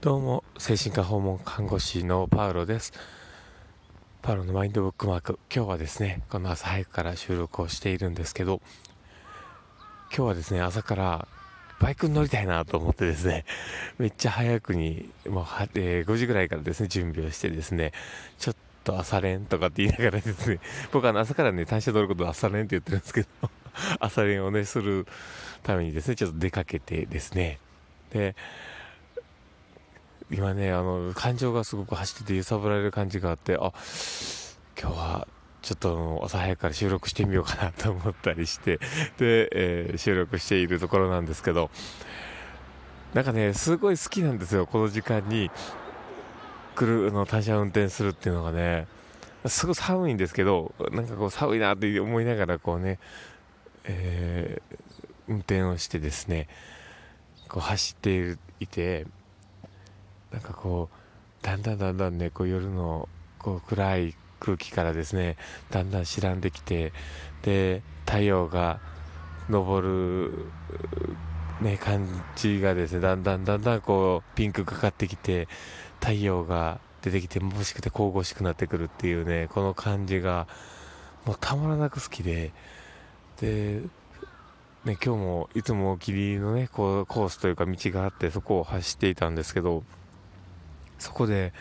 どうも精神科訪問看護師のパウロです。パウロのマインドブックマーク。今日はですねこの朝早くから収録をしているんですけど今日はですね朝からバイクに乗りたいなと思ってですね めっちゃ早くにもう、えー、5時ぐらいからですね準備をしてですねちょっと朝練とかって言いながらですね 僕は朝からね単車乗ることを朝練って言ってるんですけど 朝練をねするためにですねちょっと出かけてですね。で今ねあの感情がすごく走ってて揺さぶられる感じがあってあ今日はちょっと朝早くから収録してみようかなと思ったりしてで、えー、収録しているところなんですけどなんかねすごい好きなんですよこの時間に来るの単車運転するっていうのがね。すごい寒いんですけどなんかこう寒いなって思いながらこうね、えー、運転をしてですねこう走っていてなんかこうだんだんだんだんねこう夜のこう暗い空気からですねだんだん白んできてで太陽が昇るね感じがですねだんだんだんだんこうピンクかかってきて太陽が出てきて眩しくて神々しくなってくるっていうねこの感じがもうたまらなく好きででね、今日もいつも霧のねこうコースというか道があってそこを走っていたんですけどそこで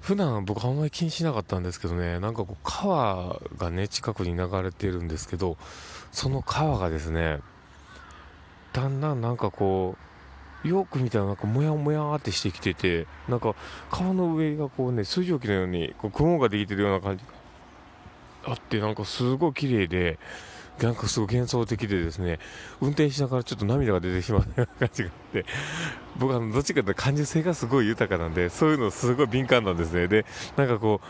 普段僕あんまり気にしなかったんですけどねなんかこう川がね近くに流れてるんですけどその川がですねだんだんなんかこうよく見たらなんかもやもやってしてきててなんか川の上がこうね水蒸気のようにこう雲ができてるような感じがあってなんかすごい綺麗でなんかすごい幻想的でですね運転しながらちょっと涙が出てしまうような感じがあって僕はどっちかというと感受性がすごい豊かなんでそういうのすごい敏感なんですね。でなんかこう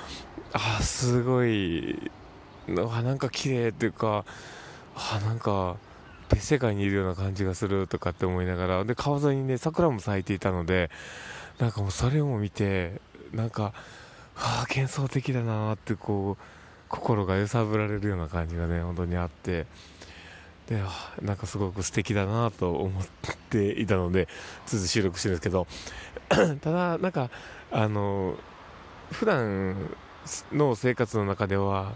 あすごいなんか綺麗っていうかあなんか別世界にいるような感じがするとかって思いながらで川沿いにね桜も咲いていたのでなんかもうそれを見てなんかあ幻想的だなってこう心が揺さぶられるような感じがね本当にあって。でなんかすごく素敵だなと思っていたのでつづ収録してるんですけど。ただなんかあの普段の生活の中では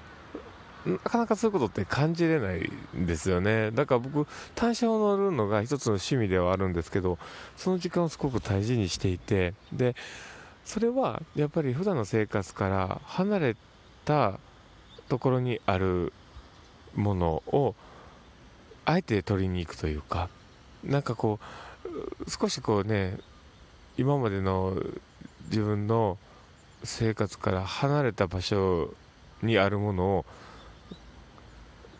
なかなかそういうことって感じれないんですよね。だから僕単車を乗るのが一つの趣味ではあるんですけどその時間をすごく大事にしていて。でそれはやっぱり普段の生活から離れたところにあるものをあえて取りに行くというかなんかこう少しこうね今までの自分の生活から離れた場所にあるものを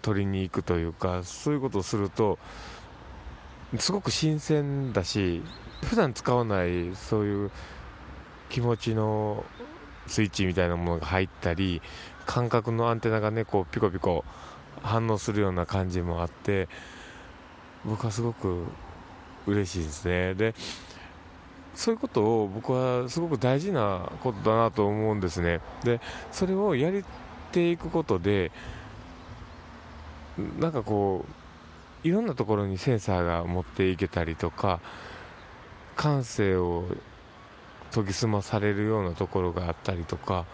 取りに行くというかそういうことをするとすごく新鮮だし普段使わないそういう気持ちのスイッチみたいなものが入ったり感覚のアンテナがねこうピコピコ反応するような感じもあって僕はすごく嬉しいですね。でそういうことを僕はすごく大事なことだなと思うんですね。でそれをやっていくことでなんかこういろんなところにセンサーが持っていけたりとか感性を研ぎ澄まされるようなところがあったりとか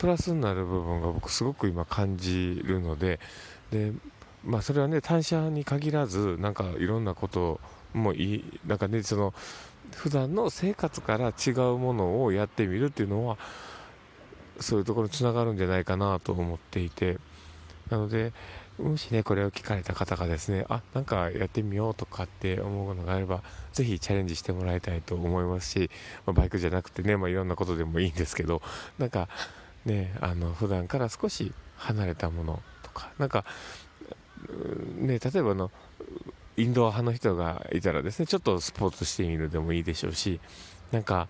プラスになる部分が僕すごく今感じるのでで、まあ、それはね単車に限らずなんかいろんなこともいいなんかねその普段の生活から違うものをやってみるっていうのはそういうところにつながるんじゃないかなと思っていてなのでもしねこれを聞かれた方がですねあなんかやってみようとかって思うのがあればぜひチャレンジしてもらいたいと思いますし、まあ、バイクじゃなくてね、まあ、いろんなことでもいいんですけどなんかねあの普段から少し離れたものとかなんかね例えばのインドア派の人がいたらですねちょっとスポーツしてみるでもいいでしょうしなんか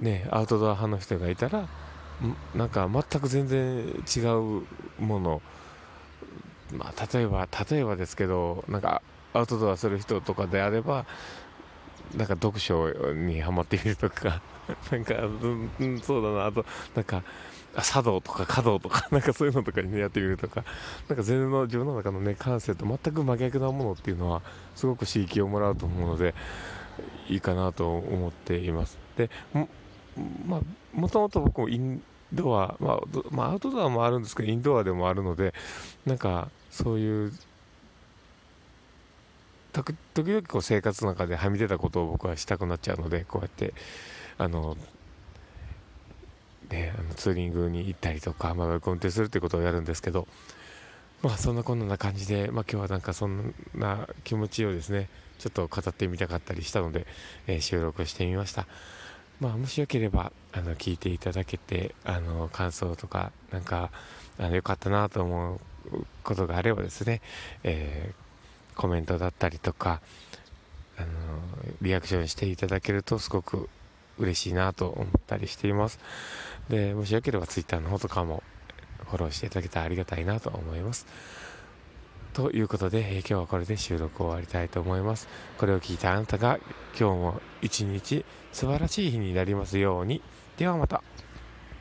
ねアウトドア派の人がいたらなんか全く全然違うものまあ例えば例えばですけどなんかアウトドアする人とかであればなんか読書にはまってみるとか なんか、うん、そうだな、あと、なんか、茶道とか華道とか、なんかそういうのとかにね、やってみるとか、なんか全然の自分の中のね、感性と全く真逆なものっていうのは、すごく刺激をもらうと思うので、いいかなと思っています。でまあもともと僕もインドア、まあ、まあ、アウトドアもあるんですけどインドアでもあるのでなんかそういう時々こう生活の中ではみ出たことを僕はしたくなっちゃうのでこうやってあのね、あのツーリングに行ったりとか、まあ、バイク運転するってことをやるんですけど、まあ、そんなこんな感じで、まあ、今日はなんかそんな気持ちをですねちょっと語ってみたかったりしたので、えー、収録してみました。まあ、もしよければあの聞いていただけてあの感想とかなんかあのよかったなと思うことがあればですね、えー、コメントだったりとかあのリアクションしていただけるとすごく嬉しいなと思ったりしています。でもしよければ Twitter の方とかもフォローしていただけたらありがたいなと思います。ということで、え今日はこれで収録を終わりたいと思います。これを聞いたあなたが今日も一日素晴らしい日になりますように。ではまた。